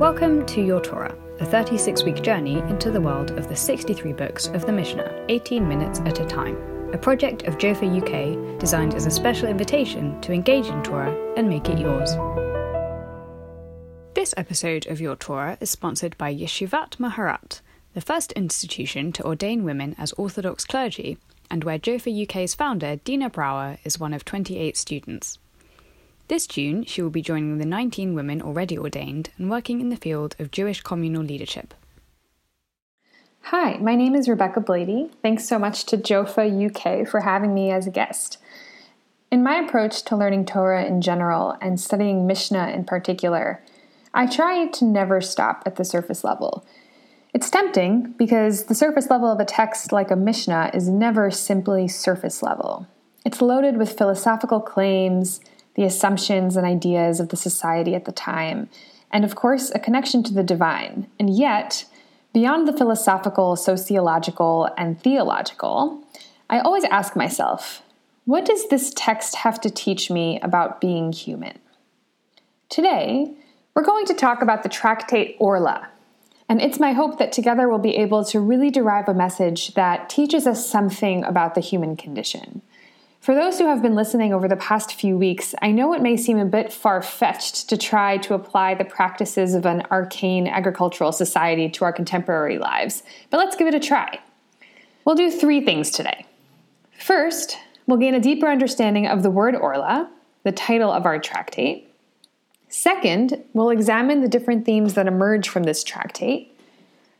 Welcome to Your Torah, a 36 week journey into the world of the 63 books of the Mishnah, 18 minutes at a time, a project of Jofa UK designed as a special invitation to engage in Torah and make it yours. This episode of Your Torah is sponsored by Yeshivat Maharat, the first institution to ordain women as Orthodox clergy, and where Jofa UK's founder, Dina Brawer, is one of 28 students. This June, she will be joining the 19 women already ordained and working in the field of Jewish communal leadership. Hi, my name is Rebecca Blady. Thanks so much to Jofa UK for having me as a guest. In my approach to learning Torah in general and studying Mishnah in particular, I try to never stop at the surface level. It's tempting because the surface level of a text like a Mishnah is never simply surface level. It's loaded with philosophical claims, the assumptions and ideas of the society at the time, and of course, a connection to the divine. And yet, beyond the philosophical, sociological, and theological, I always ask myself, what does this text have to teach me about being human? Today, we're going to talk about the tractate Orla, and it's my hope that together we'll be able to really derive a message that teaches us something about the human condition. For those who have been listening over the past few weeks, I know it may seem a bit far fetched to try to apply the practices of an arcane agricultural society to our contemporary lives, but let's give it a try. We'll do three things today. First, we'll gain a deeper understanding of the word Orla, the title of our tractate. Second, we'll examine the different themes that emerge from this tractate.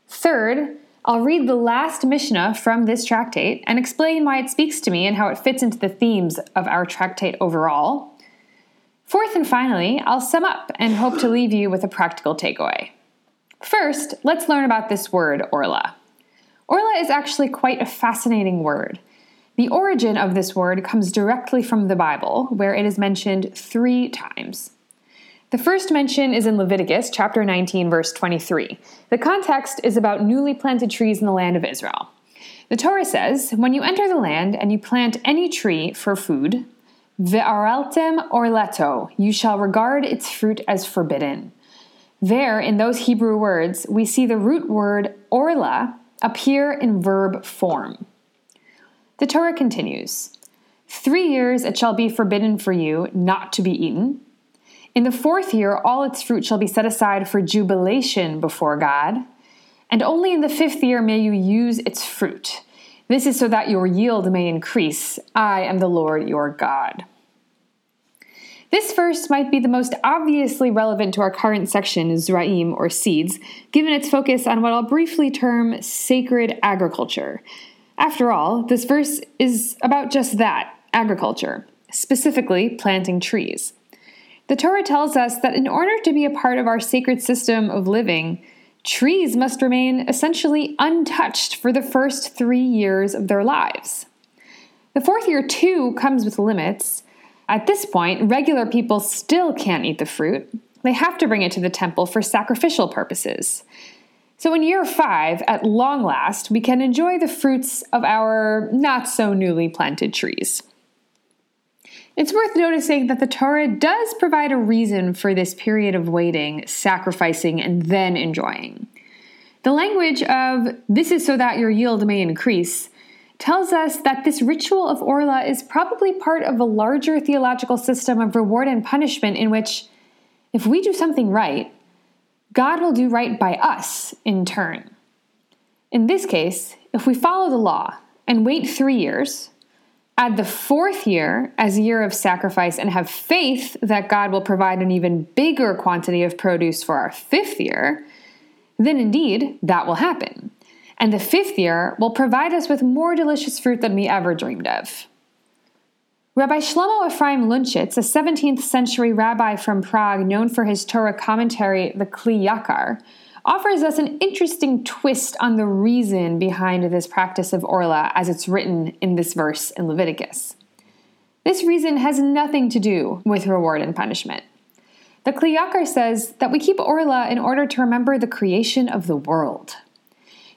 Third, I'll read the last Mishnah from this tractate and explain why it speaks to me and how it fits into the themes of our tractate overall. Fourth and finally, I'll sum up and hope to leave you with a practical takeaway. First, let's learn about this word, Orla. Orla is actually quite a fascinating word. The origin of this word comes directly from the Bible, where it is mentioned three times. The first mention is in Leviticus chapter 19, verse 23. The context is about newly planted trees in the land of Israel. The Torah says, When you enter the land and you plant any tree for food, ve'araltem orleto, you shall regard its fruit as forbidden. There, in those Hebrew words, we see the root word orla appear in verb form. The Torah continues Three years it shall be forbidden for you not to be eaten in the fourth year, all its fruit shall be set aside for jubilation before God, and only in the fifth year may you use its fruit. This is so that your yield may increase. I am the Lord your God. This verse might be the most obviously relevant to our current section, Zraim or seeds, given its focus on what I'll briefly term sacred agriculture. After all, this verse is about just that agriculture, specifically planting trees. The Torah tells us that in order to be a part of our sacred system of living, trees must remain essentially untouched for the first three years of their lives. The fourth year, too, comes with limits. At this point, regular people still can't eat the fruit. They have to bring it to the temple for sacrificial purposes. So in year five, at long last, we can enjoy the fruits of our not so newly planted trees. It's worth noticing that the Torah does provide a reason for this period of waiting, sacrificing, and then enjoying. The language of this is so that your yield may increase tells us that this ritual of Orla is probably part of a larger theological system of reward and punishment in which, if we do something right, God will do right by us in turn. In this case, if we follow the law and wait three years, add the fourth year as a year of sacrifice and have faith that God will provide an even bigger quantity of produce for our fifth year, then indeed that will happen. And the fifth year will provide us with more delicious fruit than we ever dreamed of. Rabbi Shlomo Ephraim Luntschitz, a 17th century rabbi from Prague known for his Torah commentary, the Kli Yakar, offers us an interesting twist on the reason behind this practice of Orla as it's written in this verse in Leviticus. This reason has nothing to do with reward and punishment. The Kli Yakar says that we keep Orla in order to remember the creation of the world.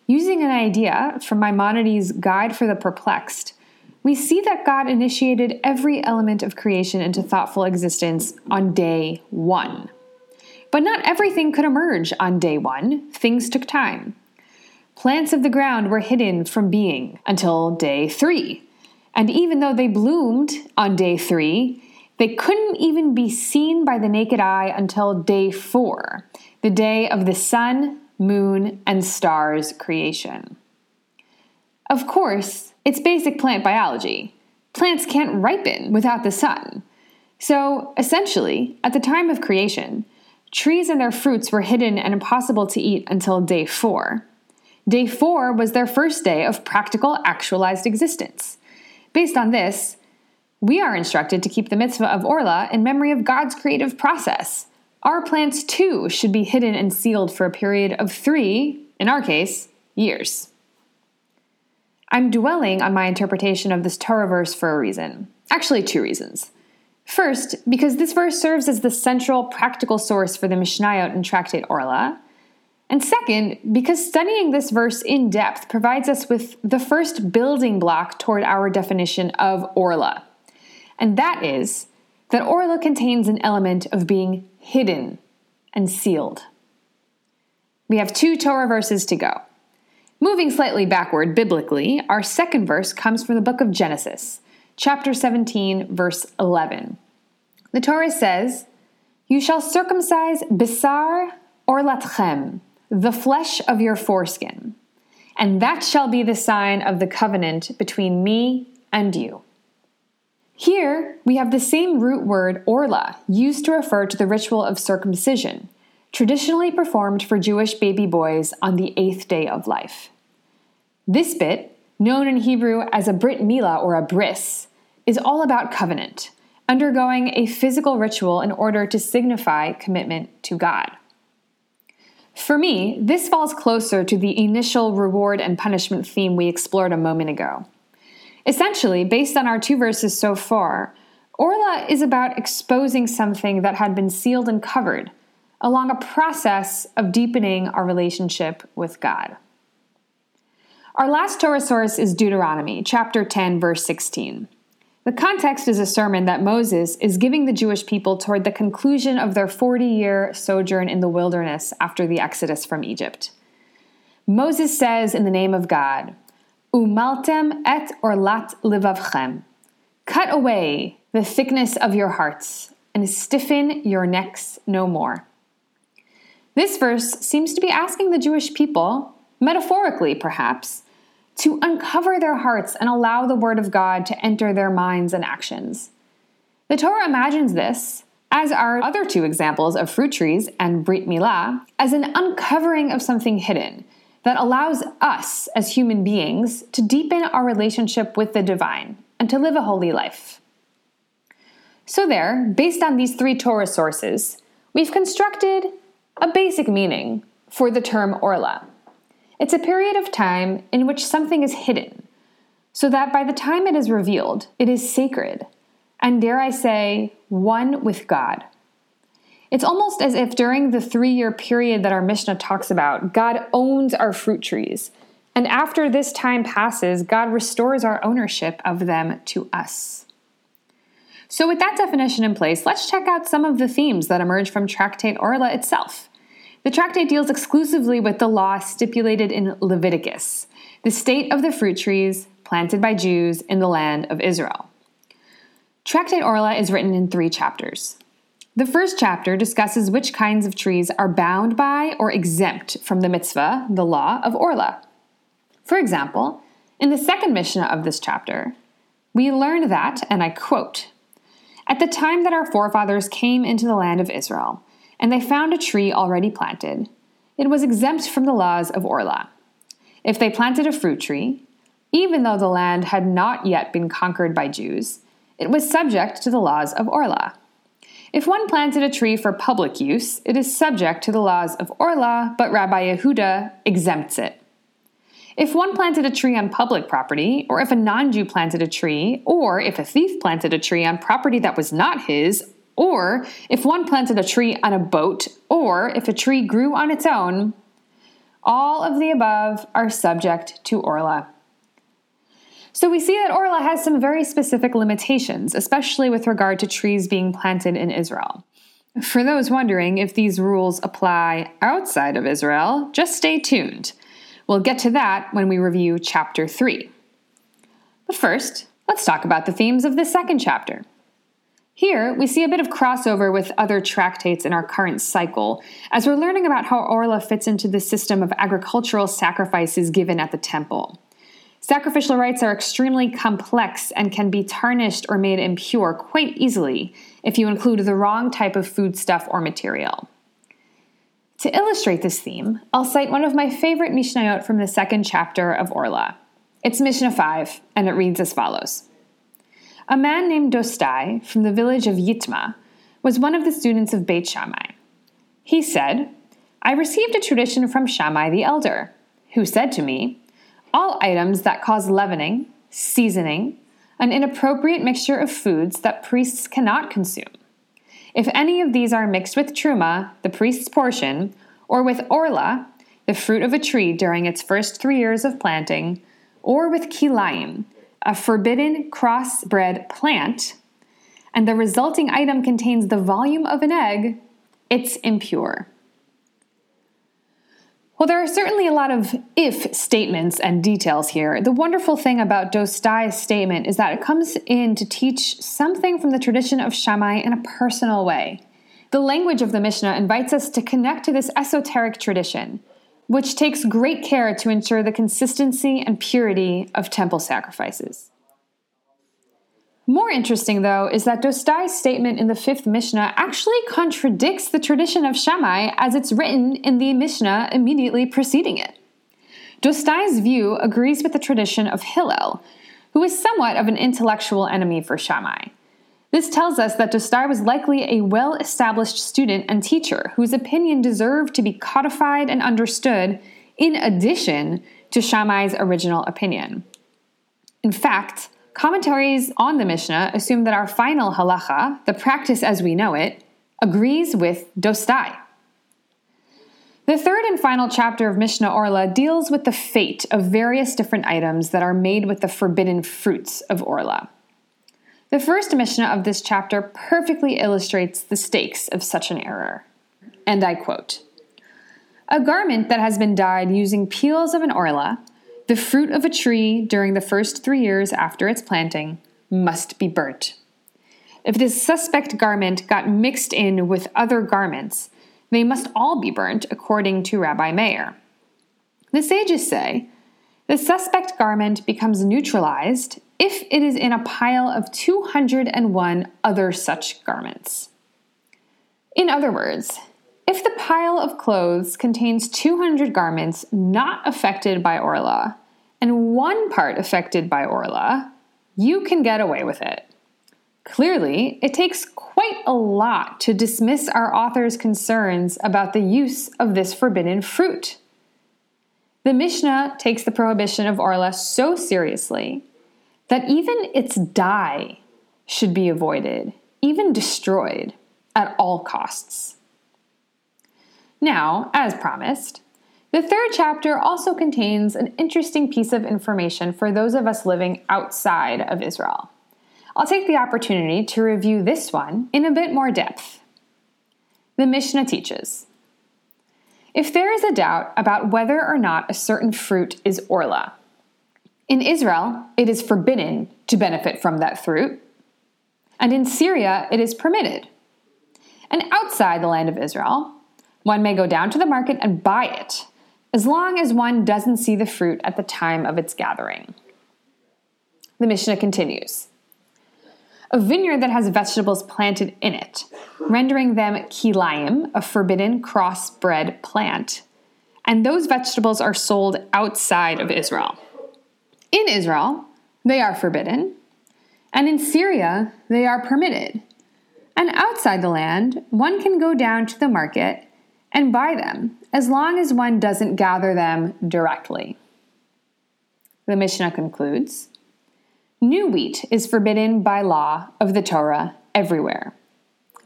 Using an idea from Maimonides' Guide for the Perplexed, we see that God initiated every element of creation into thoughtful existence on day one. But not everything could emerge on day one, things took time. Plants of the ground were hidden from being until day three. And even though they bloomed on day three, they couldn't even be seen by the naked eye until day four, the day of the sun, moon, and stars creation. Of course, it's basic plant biology. Plants can't ripen without the sun. So, essentially, at the time of creation, trees and their fruits were hidden and impossible to eat until day four. Day four was their first day of practical, actualized existence. Based on this, we are instructed to keep the mitzvah of Orla in memory of God's creative process. Our plants too should be hidden and sealed for a period of three, in our case, years. I'm dwelling on my interpretation of this Torah verse for a reason. Actually, two reasons. First, because this verse serves as the central practical source for the Mishnayot and Tractate Orla. And second, because studying this verse in depth provides us with the first building block toward our definition of Orla. And that is that Orla contains an element of being hidden and sealed. We have two Torah verses to go. Moving slightly backward biblically, our second verse comes from the book of Genesis, chapter 17, verse 11. The Torah says, You shall circumcise Bisar Orlatchem, the flesh of your foreskin, and that shall be the sign of the covenant between me and you. Here, we have the same root word orla used to refer to the ritual of circumcision, traditionally performed for Jewish baby boys on the eighth day of life. This bit, known in Hebrew as a brit milah or a bris, is all about covenant, undergoing a physical ritual in order to signify commitment to God. For me, this falls closer to the initial reward and punishment theme we explored a moment ago. Essentially, based on our two verses so far, Orla is about exposing something that had been sealed and covered along a process of deepening our relationship with God. Our last Torah source is Deuteronomy, chapter 10, verse 16. The context is a sermon that Moses is giving the Jewish people toward the conclusion of their 40 year sojourn in the wilderness after the exodus from Egypt. Moses says, in the name of God, Umaltem et orlat livavchem. Cut away the thickness of your hearts and stiffen your necks no more. This verse seems to be asking the Jewish people, metaphorically perhaps, to uncover their hearts and allow the Word of God to enter their minds and actions. The Torah imagines this, as our other two examples of fruit trees and Brit Milah, as an uncovering of something hidden that allows us as human beings to deepen our relationship with the divine and to live a holy life. So, there, based on these three Torah sources, we've constructed a basic meaning for the term Orla. It's a period of time in which something is hidden, so that by the time it is revealed, it is sacred, and dare I say, one with God. It's almost as if during the three year period that our Mishnah talks about, God owns our fruit trees. And after this time passes, God restores our ownership of them to us. So, with that definition in place, let's check out some of the themes that emerge from Tractate Orla itself. The tractate deals exclusively with the law stipulated in Leviticus, the state of the fruit trees planted by Jews in the land of Israel. Tractate Orla is written in three chapters. The first chapter discusses which kinds of trees are bound by or exempt from the mitzvah, the law of Orla. For example, in the second Mishnah of this chapter, we learn that, and I quote, At the time that our forefathers came into the land of Israel, and they found a tree already planted, it was exempt from the laws of Orla. If they planted a fruit tree, even though the land had not yet been conquered by Jews, it was subject to the laws of Orla. If one planted a tree for public use, it is subject to the laws of Orla, but Rabbi Yehuda exempts it. If one planted a tree on public property, or if a non Jew planted a tree, or if a thief planted a tree on property that was not his, or if one planted a tree on a boat, or if a tree grew on its own, all of the above are subject to Orla. So we see that Orla has some very specific limitations, especially with regard to trees being planted in Israel. For those wondering if these rules apply outside of Israel, just stay tuned. We'll get to that when we review chapter 3. But first, let's talk about the themes of the second chapter. Here, we see a bit of crossover with other tractates in our current cycle, as we're learning about how Orla fits into the system of agricultural sacrifices given at the temple. Sacrificial rites are extremely complex and can be tarnished or made impure quite easily if you include the wrong type of foodstuff or material. To illustrate this theme, I'll cite one of my favorite Mishnayot from the second chapter of Orla. It's Mishnah 5, and it reads as follows A man named Dostai from the village of Yitma was one of the students of Beit Shammai. He said, I received a tradition from Shammai the elder, who said to me, all items that cause leavening, seasoning, an inappropriate mixture of foods that priests cannot consume. If any of these are mixed with truma, the priest's portion, or with orla, the fruit of a tree during its first three years of planting, or with kilayim, a forbidden crossbred plant, and the resulting item contains the volume of an egg, it's impure. Well, there are certainly a lot of if statements and details here. The wonderful thing about Dostai's statement is that it comes in to teach something from the tradition of Shammai in a personal way. The language of the Mishnah invites us to connect to this esoteric tradition, which takes great care to ensure the consistency and purity of temple sacrifices. More interesting, though, is that Dostai's statement in the fifth Mishnah actually contradicts the tradition of Shammai as it's written in the Mishnah immediately preceding it. Dostai's view agrees with the tradition of Hillel, who is somewhat of an intellectual enemy for Shammai. This tells us that Dostai was likely a well established student and teacher whose opinion deserved to be codified and understood in addition to Shammai's original opinion. In fact, Commentaries on the Mishnah assume that our final halacha, the practice as we know it, agrees with Dostai. The third and final chapter of Mishnah Orla deals with the fate of various different items that are made with the forbidden fruits of Orla. The first Mishnah of this chapter perfectly illustrates the stakes of such an error. And I quote A garment that has been dyed using peels of an Orla the fruit of a tree during the first three years after its planting must be burnt. If this suspect garment got mixed in with other garments, they must all be burnt, according to Rabbi Meir. The sages say the suspect garment becomes neutralized if it is in a pile of 201 other such garments. In other words, if the pile of clothes contains 200 garments not affected by Orla and one part affected by Orla, you can get away with it. Clearly, it takes quite a lot to dismiss our author's concerns about the use of this forbidden fruit. The Mishnah takes the prohibition of Orla so seriously that even its dye should be avoided, even destroyed, at all costs. Now, as promised, the third chapter also contains an interesting piece of information for those of us living outside of Israel. I'll take the opportunity to review this one in a bit more depth. The Mishnah teaches If there is a doubt about whether or not a certain fruit is orla, in Israel it is forbidden to benefit from that fruit, and in Syria it is permitted. And outside the land of Israel, one may go down to the market and buy it, as long as one doesn't see the fruit at the time of its gathering. The Mishnah continues A vineyard that has vegetables planted in it, rendering them kilayim, a forbidden crossbred plant, and those vegetables are sold outside of Israel. In Israel, they are forbidden, and in Syria, they are permitted. And outside the land, one can go down to the market and buy them, as long as one doesn't gather them directly. The Mishnah concludes New wheat is forbidden by law of the Torah everywhere,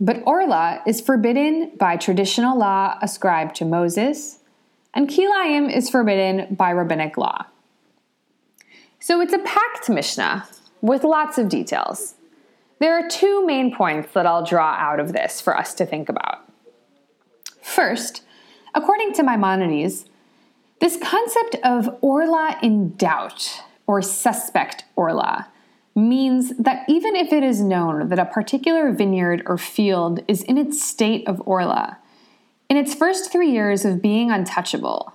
but orla is forbidden by traditional law ascribed to Moses, and kilayim is forbidden by rabbinic law. So it's a packed Mishnah with lots of details. There are two main points that I'll draw out of this for us to think about. First, according to Maimonides, this concept of orla in doubt or suspect orla means that even if it is known that a particular vineyard or field is in its state of orla, in its first three years of being untouchable,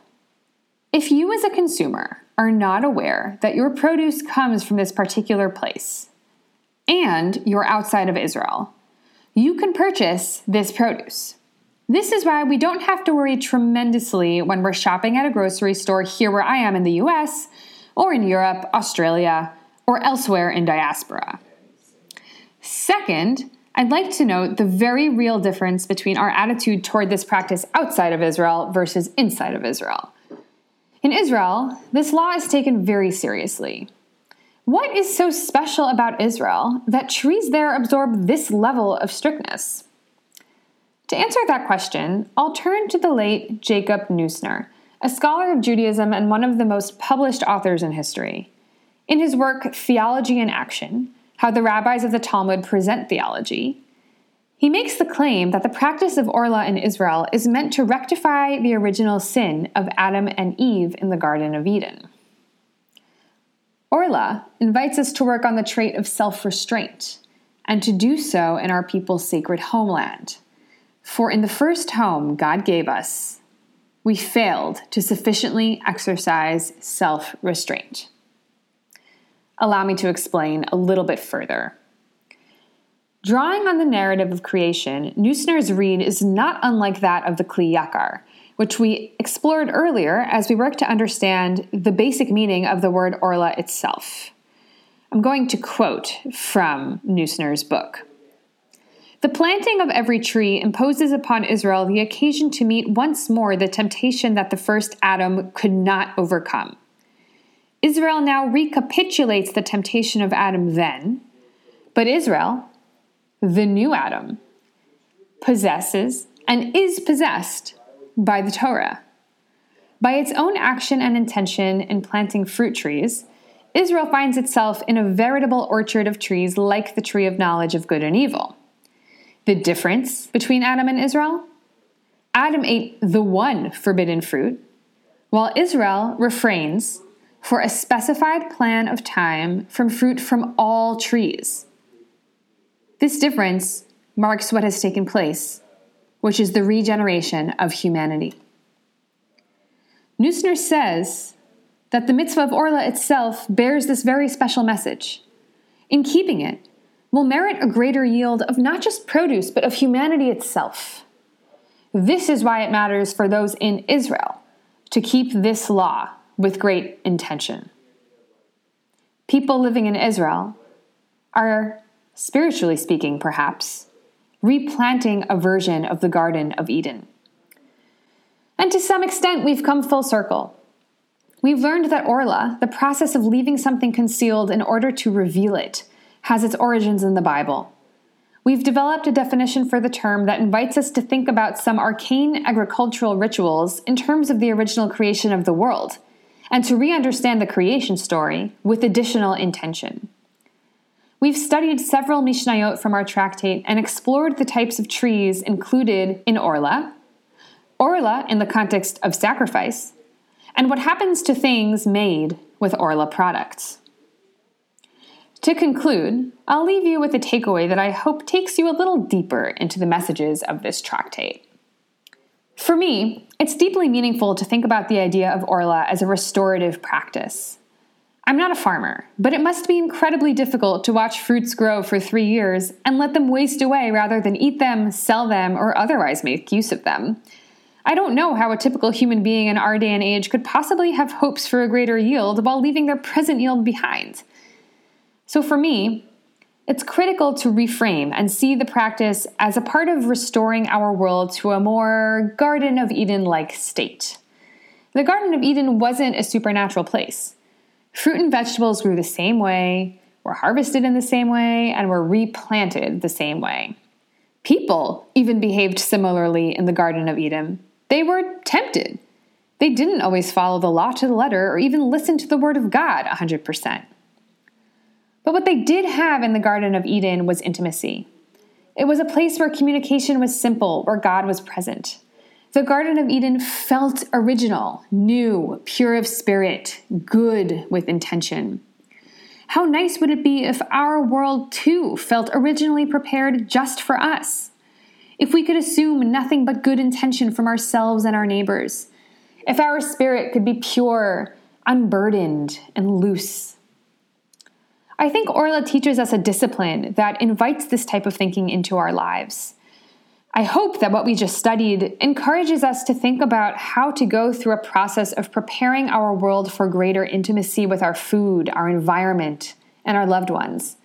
if you as a consumer are not aware that your produce comes from this particular place and you're outside of Israel, you can purchase this produce. This is why we don't have to worry tremendously when we're shopping at a grocery store here where I am in the US, or in Europe, Australia, or elsewhere in diaspora. Second, I'd like to note the very real difference between our attitude toward this practice outside of Israel versus inside of Israel. In Israel, this law is taken very seriously. What is so special about Israel that trees there absorb this level of strictness? To answer that question, I'll turn to the late Jacob Neusner, a scholar of Judaism and one of the most published authors in history. In his work Theology in Action How the Rabbis of the Talmud Present Theology, he makes the claim that the practice of Orla in Israel is meant to rectify the original sin of Adam and Eve in the Garden of Eden. Orla invites us to work on the trait of self restraint, and to do so in our people's sacred homeland. For in the first home God gave us, we failed to sufficiently exercise self restraint. Allow me to explain a little bit further. Drawing on the narrative of creation, Neusner's read is not unlike that of the Kli Yakar, which we explored earlier as we worked to understand the basic meaning of the word orla itself. I'm going to quote from Neusner's book. The planting of every tree imposes upon Israel the occasion to meet once more the temptation that the first Adam could not overcome. Israel now recapitulates the temptation of Adam then, but Israel, the new Adam, possesses and is possessed by the Torah. By its own action and intention in planting fruit trees, Israel finds itself in a veritable orchard of trees like the tree of knowledge of good and evil. The difference between Adam and Israel? Adam ate the one forbidden fruit, while Israel refrains for a specified plan of time from fruit from all trees. This difference marks what has taken place, which is the regeneration of humanity. Neusner says that the mitzvah of Orla itself bears this very special message. In keeping it, will merit a greater yield of not just produce, but of humanity itself. This is why it matters for those in Israel to keep this law with great intention. People living in Israel are spiritually speaking, perhaps, replanting a version of the Garden of Eden. And to some extent, we've come full circle. We've learned that Orla, the process of leaving something concealed in order to reveal it, has its origins in the Bible. We've developed a definition for the term that invites us to think about some arcane agricultural rituals in terms of the original creation of the world, and to re understand the creation story with additional intention. We've studied several Mishnayot from our tractate and explored the types of trees included in Orla, Orla in the context of sacrifice, and what happens to things made with Orla products. To conclude, I'll leave you with a takeaway that I hope takes you a little deeper into the messages of this tractate. For me, it's deeply meaningful to think about the idea of Orla as a restorative practice. I'm not a farmer, but it must be incredibly difficult to watch fruits grow for three years and let them waste away rather than eat them, sell them, or otherwise make use of them. I don't know how a typical human being in our day and age could possibly have hopes for a greater yield while leaving their present yield behind. So for me, it's critical to reframe and see the practice as a part of restoring our world to a more Garden of Eden like state. The Garden of Eden wasn't a supernatural place. Fruit and vegetables grew the same way, were harvested in the same way, and were replanted the same way. People even behaved similarly in the Garden of Eden. They were tempted. They didn't always follow the law to the letter or even listen to the word of God 100%. But what they did have in the Garden of Eden was intimacy. It was a place where communication was simple, where God was present. The Garden of Eden felt original, new, pure of spirit, good with intention. How nice would it be if our world too felt originally prepared just for us? If we could assume nothing but good intention from ourselves and our neighbors? If our spirit could be pure, unburdened, and loose? I think Orla teaches us a discipline that invites this type of thinking into our lives. I hope that what we just studied encourages us to think about how to go through a process of preparing our world for greater intimacy with our food, our environment, and our loved ones.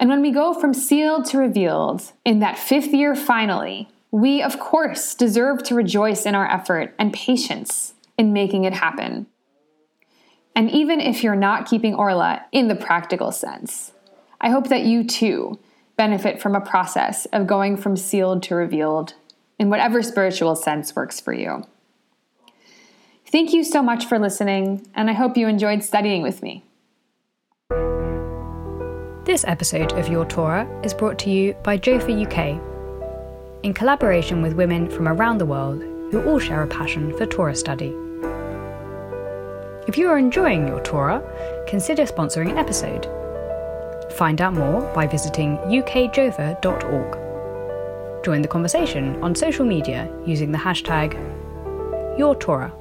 And when we go from sealed to revealed in that fifth year finally, we of course deserve to rejoice in our effort and patience in making it happen. And even if you're not keeping Orla in the practical sense, I hope that you too benefit from a process of going from sealed to revealed in whatever spiritual sense works for you. Thank you so much for listening, and I hope you enjoyed studying with me. This episode of Your Torah is brought to you by Jofa UK, in collaboration with women from around the world who all share a passion for Torah study. If you are enjoying your Torah, consider sponsoring an episode Find out more by visiting ukjofa.org. Join the conversation on social media using the hashtag YourTorah.